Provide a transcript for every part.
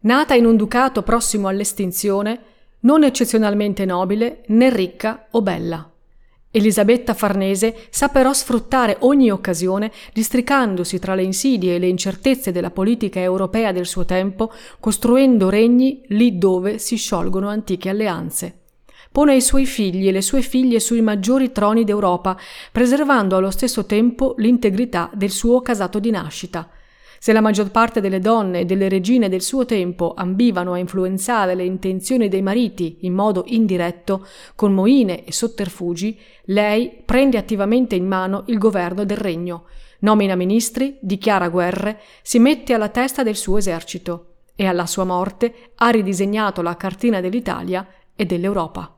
Nata in un ducato prossimo all'estinzione, non eccezionalmente nobile, né ricca o bella. Elisabetta Farnese sa però sfruttare ogni occasione, districandosi tra le insidie e le incertezze della politica europea del suo tempo, costruendo regni lì dove si sciolgono antiche alleanze. Pone i suoi figli e le sue figlie sui maggiori troni d'Europa, preservando allo stesso tempo l'integrità del suo casato di nascita, se la maggior parte delle donne e delle regine del suo tempo ambivano a influenzare le intenzioni dei mariti in modo indiretto, con moine e sotterfugi, lei prende attivamente in mano il governo del regno, nomina ministri, dichiara guerre, si mette alla testa del suo esercito e alla sua morte ha ridisegnato la cartina dell'Italia e dell'Europa.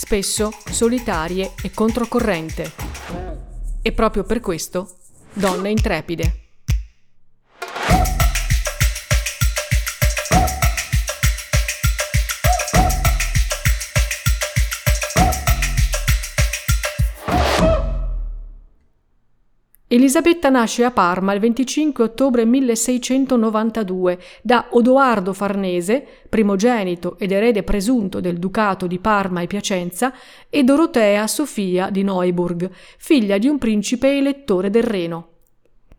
spesso solitarie e controcorrente. E proprio per questo, donne intrepide. Elisabetta nasce a Parma il 25 ottobre 1692 da Odoardo Farnese, primogenito ed erede presunto del ducato di Parma e Piacenza, e Dorotea Sofia di Neuburg, figlia di un principe elettore del Reno.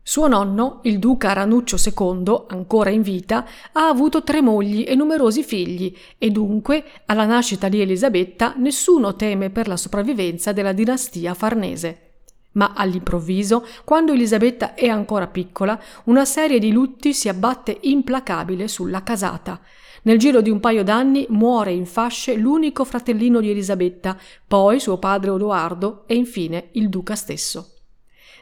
Suo nonno, il duca Ranuccio II, ancora in vita, ha avuto tre mogli e numerosi figli e dunque, alla nascita di Elisabetta, nessuno teme per la sopravvivenza della dinastia farnese. Ma all'improvviso, quando Elisabetta è ancora piccola, una serie di lutti si abbatte implacabile sulla casata. Nel giro di un paio d'anni muore in fasce l'unico fratellino di Elisabetta, poi suo padre Odoardo e infine il duca stesso.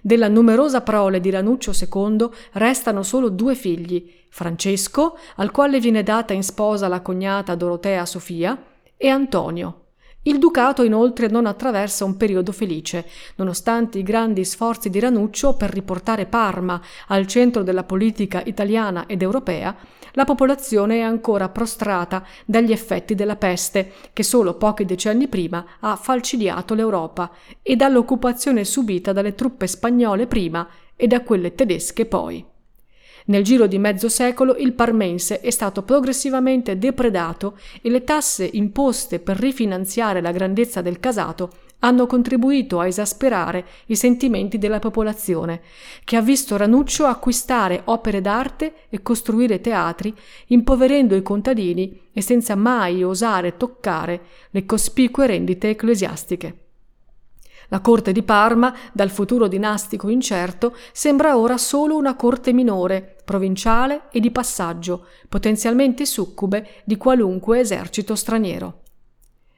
Della numerosa prole di Ranuccio II restano solo due figli, Francesco, al quale viene data in sposa la cognata Dorotea Sofia, e Antonio, il ducato inoltre non attraversa un periodo felice, nonostante i grandi sforzi di Ranuccio per riportare Parma al centro della politica italiana ed europea, la popolazione è ancora prostrata dagli effetti della peste che solo pochi decenni prima ha falcidiato l'Europa e dall'occupazione subita dalle truppe spagnole prima e da quelle tedesche poi. Nel giro di mezzo secolo il parmense è stato progressivamente depredato e le tasse imposte per rifinanziare la grandezza del casato hanno contribuito a esasperare i sentimenti della popolazione, che ha visto Ranuccio acquistare opere d'arte e costruire teatri, impoverendo i contadini e senza mai osare toccare le cospicue rendite ecclesiastiche. La corte di Parma, dal futuro dinastico incerto, sembra ora solo una corte minore, provinciale e di passaggio, potenzialmente succube di qualunque esercito straniero.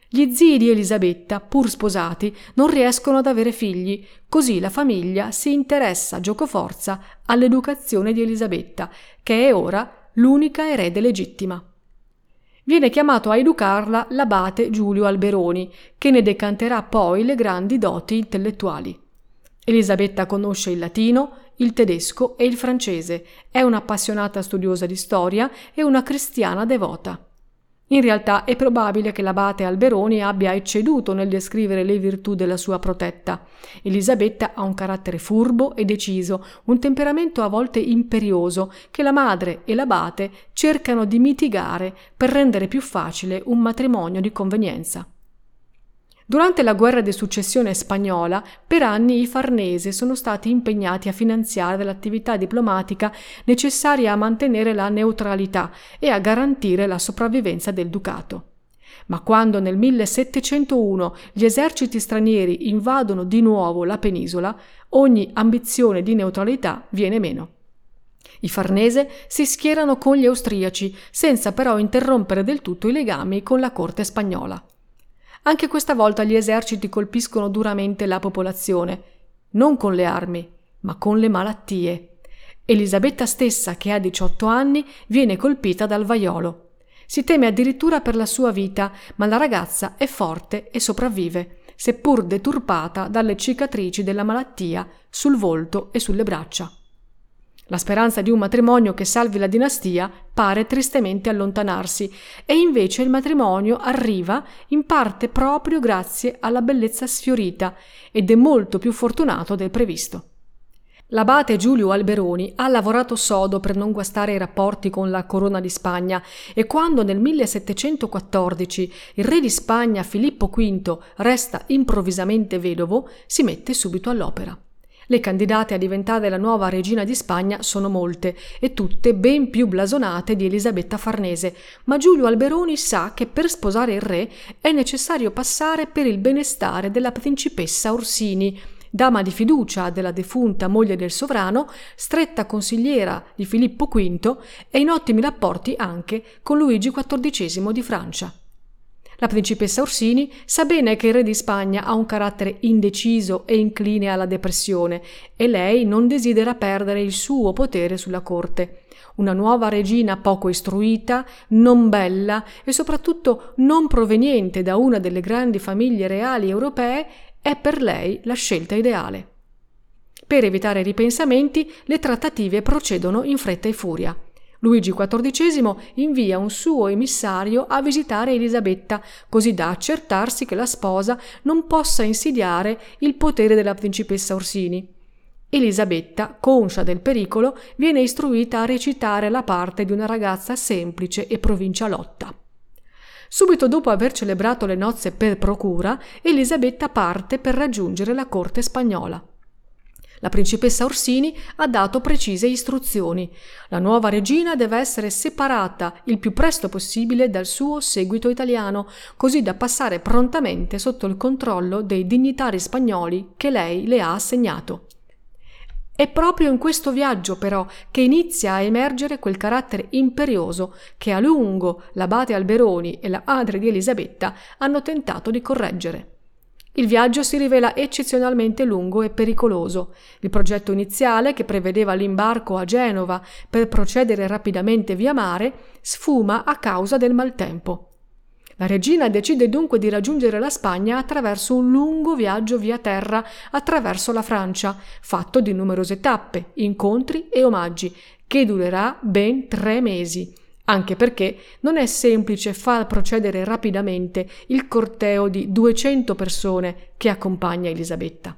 Gli zii di Elisabetta, pur sposati, non riescono ad avere figli, così la famiglia si interessa giocoforza all'educazione di Elisabetta, che è ora l'unica erede legittima. Viene chiamato a educarla l'abate Giulio Alberoni, che ne decanterà poi le grandi doti intellettuali. Elisabetta conosce il latino, il tedesco e il francese, è un'appassionata studiosa di storia e una cristiana devota. In realtà è probabile che l'abate Alberoni abbia ecceduto nel descrivere le virtù della sua protetta. Elisabetta ha un carattere furbo e deciso, un temperamento a volte imperioso, che la madre e l'abate cercano di mitigare per rendere più facile un matrimonio di convenienza. Durante la guerra di successione spagnola, per anni i Farnese sono stati impegnati a finanziare l'attività diplomatica necessaria a mantenere la neutralità e a garantire la sopravvivenza del ducato. Ma quando nel 1701 gli eserciti stranieri invadono di nuovo la penisola, ogni ambizione di neutralità viene meno. I Farnese si schierano con gli austriaci, senza però interrompere del tutto i legami con la corte spagnola. Anche questa volta gli eserciti colpiscono duramente la popolazione, non con le armi, ma con le malattie. Elisabetta stessa, che ha 18 anni, viene colpita dal vaiolo. Si teme addirittura per la sua vita, ma la ragazza è forte e sopravvive, seppur deturpata dalle cicatrici della malattia sul volto e sulle braccia. La speranza di un matrimonio che salvi la dinastia pare tristemente allontanarsi e invece il matrimonio arriva in parte proprio grazie alla bellezza sfiorita ed è molto più fortunato del previsto. L'abate Giulio Alberoni ha lavorato sodo per non guastare i rapporti con la corona di Spagna e quando nel 1714 il re di Spagna Filippo V resta improvvisamente vedovo, si mette subito all'opera. Le candidate a diventare la nuova regina di Spagna sono molte e tutte ben più blasonate di Elisabetta Farnese, ma Giulio Alberoni sa che per sposare il re è necessario passare per il benestare della principessa Orsini, dama di fiducia della defunta moglie del sovrano, stretta consigliera di Filippo V e in ottimi rapporti anche con Luigi XIV di Francia. La principessa Orsini sa bene che il re di Spagna ha un carattere indeciso e incline alla depressione e lei non desidera perdere il suo potere sulla corte. Una nuova regina poco istruita, non bella e soprattutto non proveniente da una delle grandi famiglie reali europee è per lei la scelta ideale. Per evitare ripensamenti, le trattative procedono in fretta e furia. Luigi XIV invia un suo emissario a visitare Elisabetta, così da accertarsi che la sposa non possa insidiare il potere della principessa Orsini. Elisabetta, conscia del pericolo, viene istruita a recitare la parte di una ragazza semplice e provincialotta. Subito dopo aver celebrato le nozze per procura, Elisabetta parte per raggiungere la corte spagnola. La principessa Orsini ha dato precise istruzioni. La nuova regina deve essere separata il più presto possibile dal suo seguito italiano, così da passare prontamente sotto il controllo dei dignitari spagnoli che lei le ha assegnato. È proprio in questo viaggio, però, che inizia a emergere quel carattere imperioso che a lungo l'abate Alberoni e la madre di Elisabetta hanno tentato di correggere. Il viaggio si rivela eccezionalmente lungo e pericoloso. Il progetto iniziale, che prevedeva l'imbarco a Genova per procedere rapidamente via mare, sfuma a causa del maltempo. La regina decide dunque di raggiungere la Spagna attraverso un lungo viaggio via terra attraverso la Francia, fatto di numerose tappe, incontri e omaggi, che durerà ben tre mesi anche perché non è semplice far procedere rapidamente il corteo di 200 persone che accompagna Elisabetta.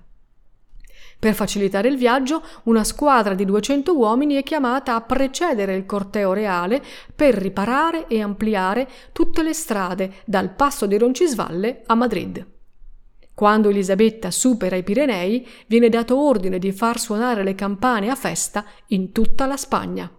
Per facilitare il viaggio, una squadra di 200 uomini è chiamata a precedere il corteo reale per riparare e ampliare tutte le strade dal passo di Roncisvalle a Madrid. Quando Elisabetta supera i Pirenei, viene dato ordine di far suonare le campane a festa in tutta la Spagna.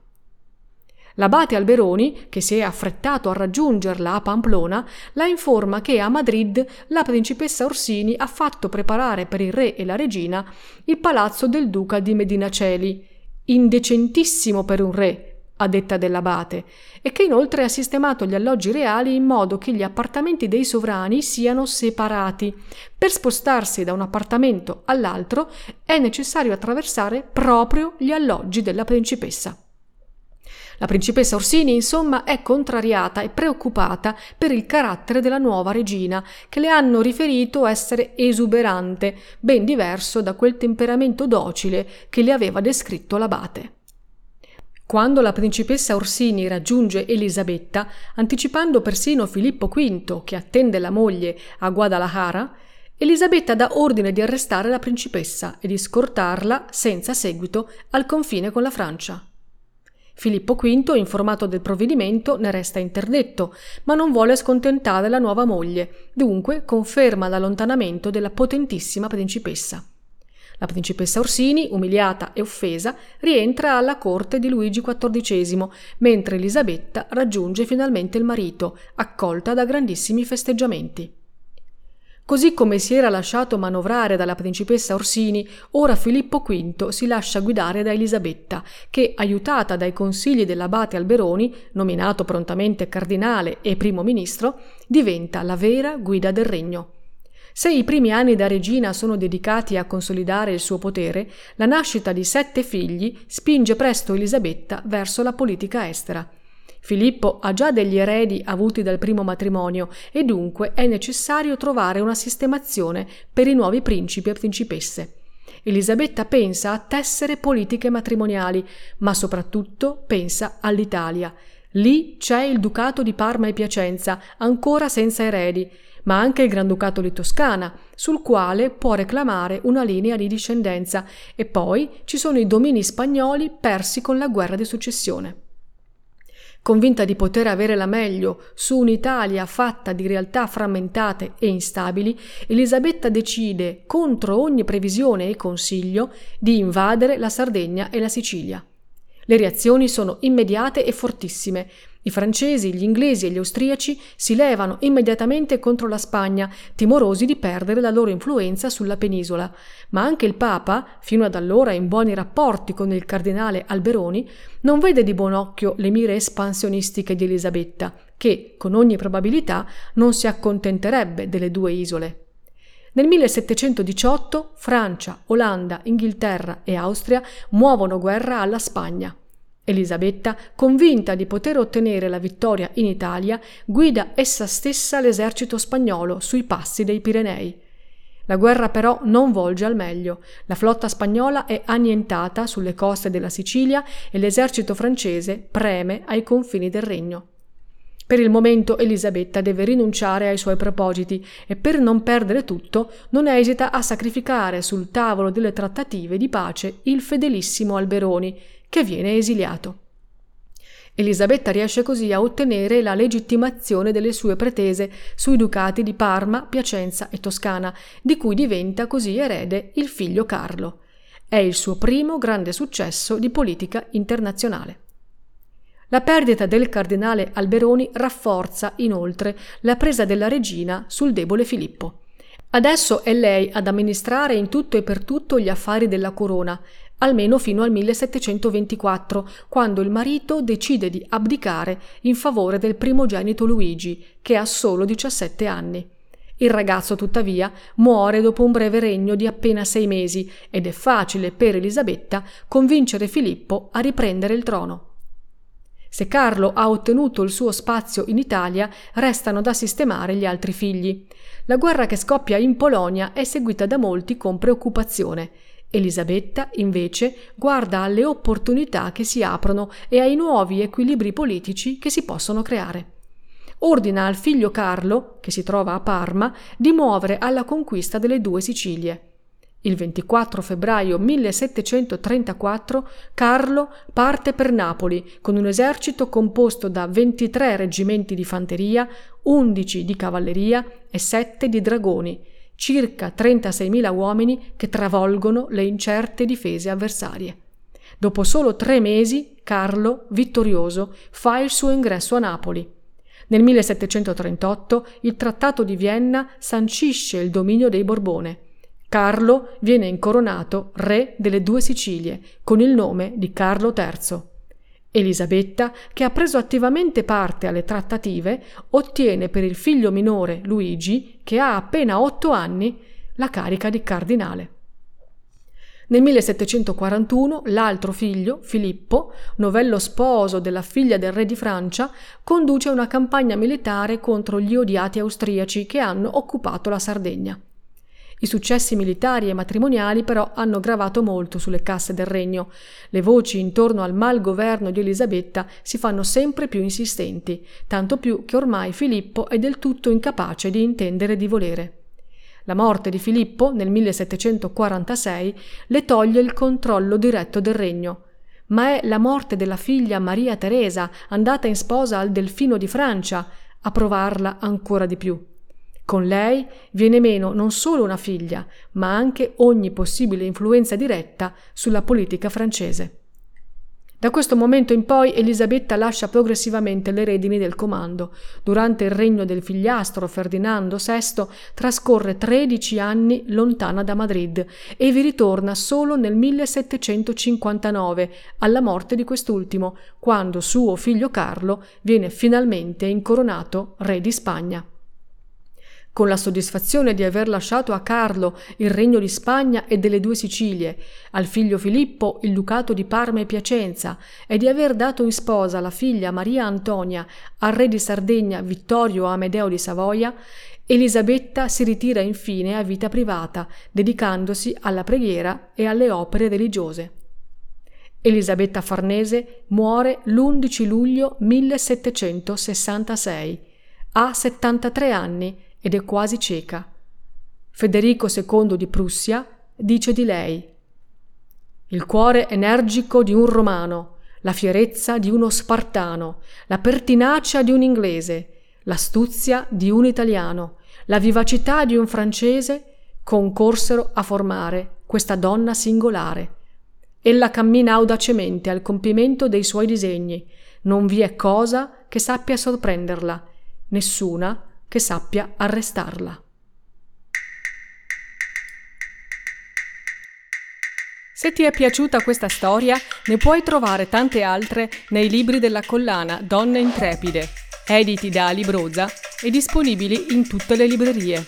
L'abate Alberoni, che si è affrettato a raggiungerla a Pamplona, la informa che a Madrid la principessa Orsini ha fatto preparare per il re e la regina il palazzo del duca di Medinaceli, indecentissimo per un re, a detta dell'abate, e che inoltre ha sistemato gli alloggi reali in modo che gli appartamenti dei sovrani siano separati. Per spostarsi da un appartamento all'altro è necessario attraversare proprio gli alloggi della principessa. La principessa Orsini, insomma, è contrariata e preoccupata per il carattere della nuova regina, che le hanno riferito essere esuberante, ben diverso da quel temperamento docile che le aveva descritto l'abate. Quando la principessa Orsini raggiunge Elisabetta, anticipando persino Filippo V, che attende la moglie a Guadalajara, Elisabetta dà ordine di arrestare la principessa e di scortarla senza seguito al confine con la Francia. Filippo V, informato del provvedimento, ne resta interdetto, ma non vuole scontentare la nuova moglie, dunque conferma l'allontanamento della potentissima principessa. La principessa Orsini, umiliata e offesa, rientra alla corte di Luigi XIV, mentre Elisabetta raggiunge finalmente il marito, accolta da grandissimi festeggiamenti. Così come si era lasciato manovrare dalla principessa Orsini, ora Filippo V si lascia guidare da Elisabetta, che, aiutata dai consigli dell'abate Alberoni, nominato prontamente cardinale e primo ministro, diventa la vera guida del regno. Se i primi anni da regina sono dedicati a consolidare il suo potere, la nascita di sette figli spinge presto Elisabetta verso la politica estera. Filippo ha già degli eredi avuti dal primo matrimonio e dunque è necessario trovare una sistemazione per i nuovi principi e principesse. Elisabetta pensa a tessere politiche matrimoniali, ma soprattutto pensa all'Italia. Lì c'è il Ducato di Parma e Piacenza, ancora senza eredi, ma anche il Granducato di Toscana, sul quale può reclamare una linea di discendenza, e poi ci sono i domini spagnoli persi con la guerra di successione. Convinta di poter avere la meglio su un'Italia fatta di realtà frammentate e instabili, Elisabetta decide, contro ogni previsione e consiglio, di invadere la Sardegna e la Sicilia. Le reazioni sono immediate e fortissime. I francesi, gli inglesi e gli austriaci si levano immediatamente contro la Spagna, timorosi di perdere la loro influenza sulla penisola, ma anche il Papa, fino ad allora in buoni rapporti con il cardinale Alberoni, non vede di buon occhio le mire espansionistiche di Elisabetta, che, con ogni probabilità, non si accontenterebbe delle due isole. Nel 1718 Francia, Olanda, Inghilterra e Austria muovono guerra alla Spagna. Elisabetta, convinta di poter ottenere la vittoria in Italia, guida essa stessa l'esercito spagnolo sui passi dei Pirenei. La guerra però non volge al meglio. La flotta spagnola è annientata sulle coste della Sicilia e l'esercito francese preme ai confini del regno. Per il momento Elisabetta deve rinunciare ai suoi propositi e per non perdere tutto non esita a sacrificare sul tavolo delle trattative di pace il fedelissimo Alberoni, che viene esiliato. Elisabetta riesce così a ottenere la legittimazione delle sue pretese sui ducati di Parma, Piacenza e Toscana, di cui diventa così erede il figlio Carlo. È il suo primo grande successo di politica internazionale. La perdita del cardinale Alberoni rafforza inoltre la presa della regina sul debole Filippo. Adesso è lei ad amministrare in tutto e per tutto gli affari della corona almeno fino al 1724, quando il marito decide di abdicare in favore del primogenito Luigi, che ha solo 17 anni. Il ragazzo, tuttavia, muore dopo un breve regno di appena sei mesi ed è facile per Elisabetta convincere Filippo a riprendere il trono. Se Carlo ha ottenuto il suo spazio in Italia, restano da sistemare gli altri figli. La guerra che scoppia in Polonia è seguita da molti con preoccupazione. Elisabetta, invece, guarda alle opportunità che si aprono e ai nuovi equilibri politici che si possono creare. Ordina al figlio Carlo, che si trova a Parma, di muovere alla conquista delle due Sicilie. Il 24 febbraio 1734 Carlo parte per Napoli con un esercito composto da 23 reggimenti di fanteria, 11 di cavalleria e 7 di dragoni, circa 36.000 uomini che travolgono le incerte difese avversarie. Dopo solo tre mesi, Carlo, vittorioso, fa il suo ingresso a Napoli. Nel 1738 il Trattato di Vienna sancisce il dominio dei Borbone. Carlo viene incoronato re delle due Sicilie con il nome di Carlo III. Elisabetta, che ha preso attivamente parte alle trattative, ottiene per il figlio minore Luigi, che ha appena otto anni, la carica di cardinale. Nel 1741 l'altro figlio, Filippo, novello sposo della figlia del re di Francia, conduce una campagna militare contro gli odiati austriaci che hanno occupato la Sardegna. I successi militari e matrimoniali però hanno gravato molto sulle casse del regno. Le voci intorno al malgoverno di Elisabetta si fanno sempre più insistenti, tanto più che ormai Filippo è del tutto incapace di intendere di volere. La morte di Filippo nel 1746 le toglie il controllo diretto del regno. ma è la morte della figlia Maria Teresa, andata in sposa al Delfino di Francia, a provarla ancora di più. Con lei viene meno non solo una figlia, ma anche ogni possibile influenza diretta sulla politica francese. Da questo momento in poi Elisabetta lascia progressivamente le redini del comando. Durante il regno del figliastro Ferdinando VI trascorre 13 anni lontana da Madrid e vi ritorna solo nel 1759, alla morte di quest'ultimo, quando suo figlio Carlo viene finalmente incoronato re di Spagna con la soddisfazione di aver lasciato a Carlo il regno di Spagna e delle due Sicilie, al figlio Filippo il ducato di Parma e Piacenza e di aver dato in sposa la figlia Maria Antonia al re di Sardegna Vittorio Amedeo di Savoia, Elisabetta si ritira infine a vita privata, dedicandosi alla preghiera e alle opere religiose. Elisabetta Farnese muore l'11 luglio 1766. Ha 73 anni ed è quasi cieca. Federico II di Prussia dice di lei il cuore energico di un romano, la fierezza di uno spartano, la pertinacia di un inglese, l'astuzia di un italiano, la vivacità di un francese concorsero a formare questa donna singolare. Ella cammina audacemente al compimento dei suoi disegni. Non vi è cosa che sappia sorprenderla, nessuna che sappia arrestarla. Se ti è piaciuta questa storia, ne puoi trovare tante altre nei libri della collana Donne Intrepide, editi da Libroza e disponibili in tutte le librerie.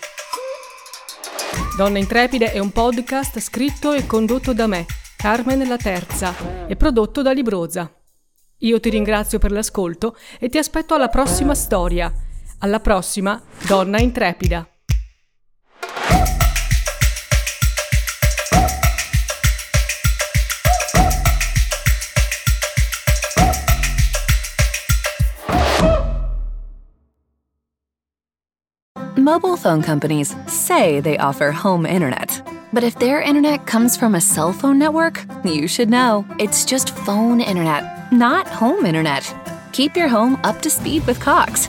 Donne Intrepide è un podcast scritto e condotto da me, Carmen La Terza, e prodotto da Libroza. Io ti ringrazio per l'ascolto e ti aspetto alla prossima storia alla prossima, donna intrepida. Mobile phone companies say they offer home internet. But if their internet comes from a cell phone network, you should know. It's just phone internet, not home internet. Keep your home up to speed with Cox.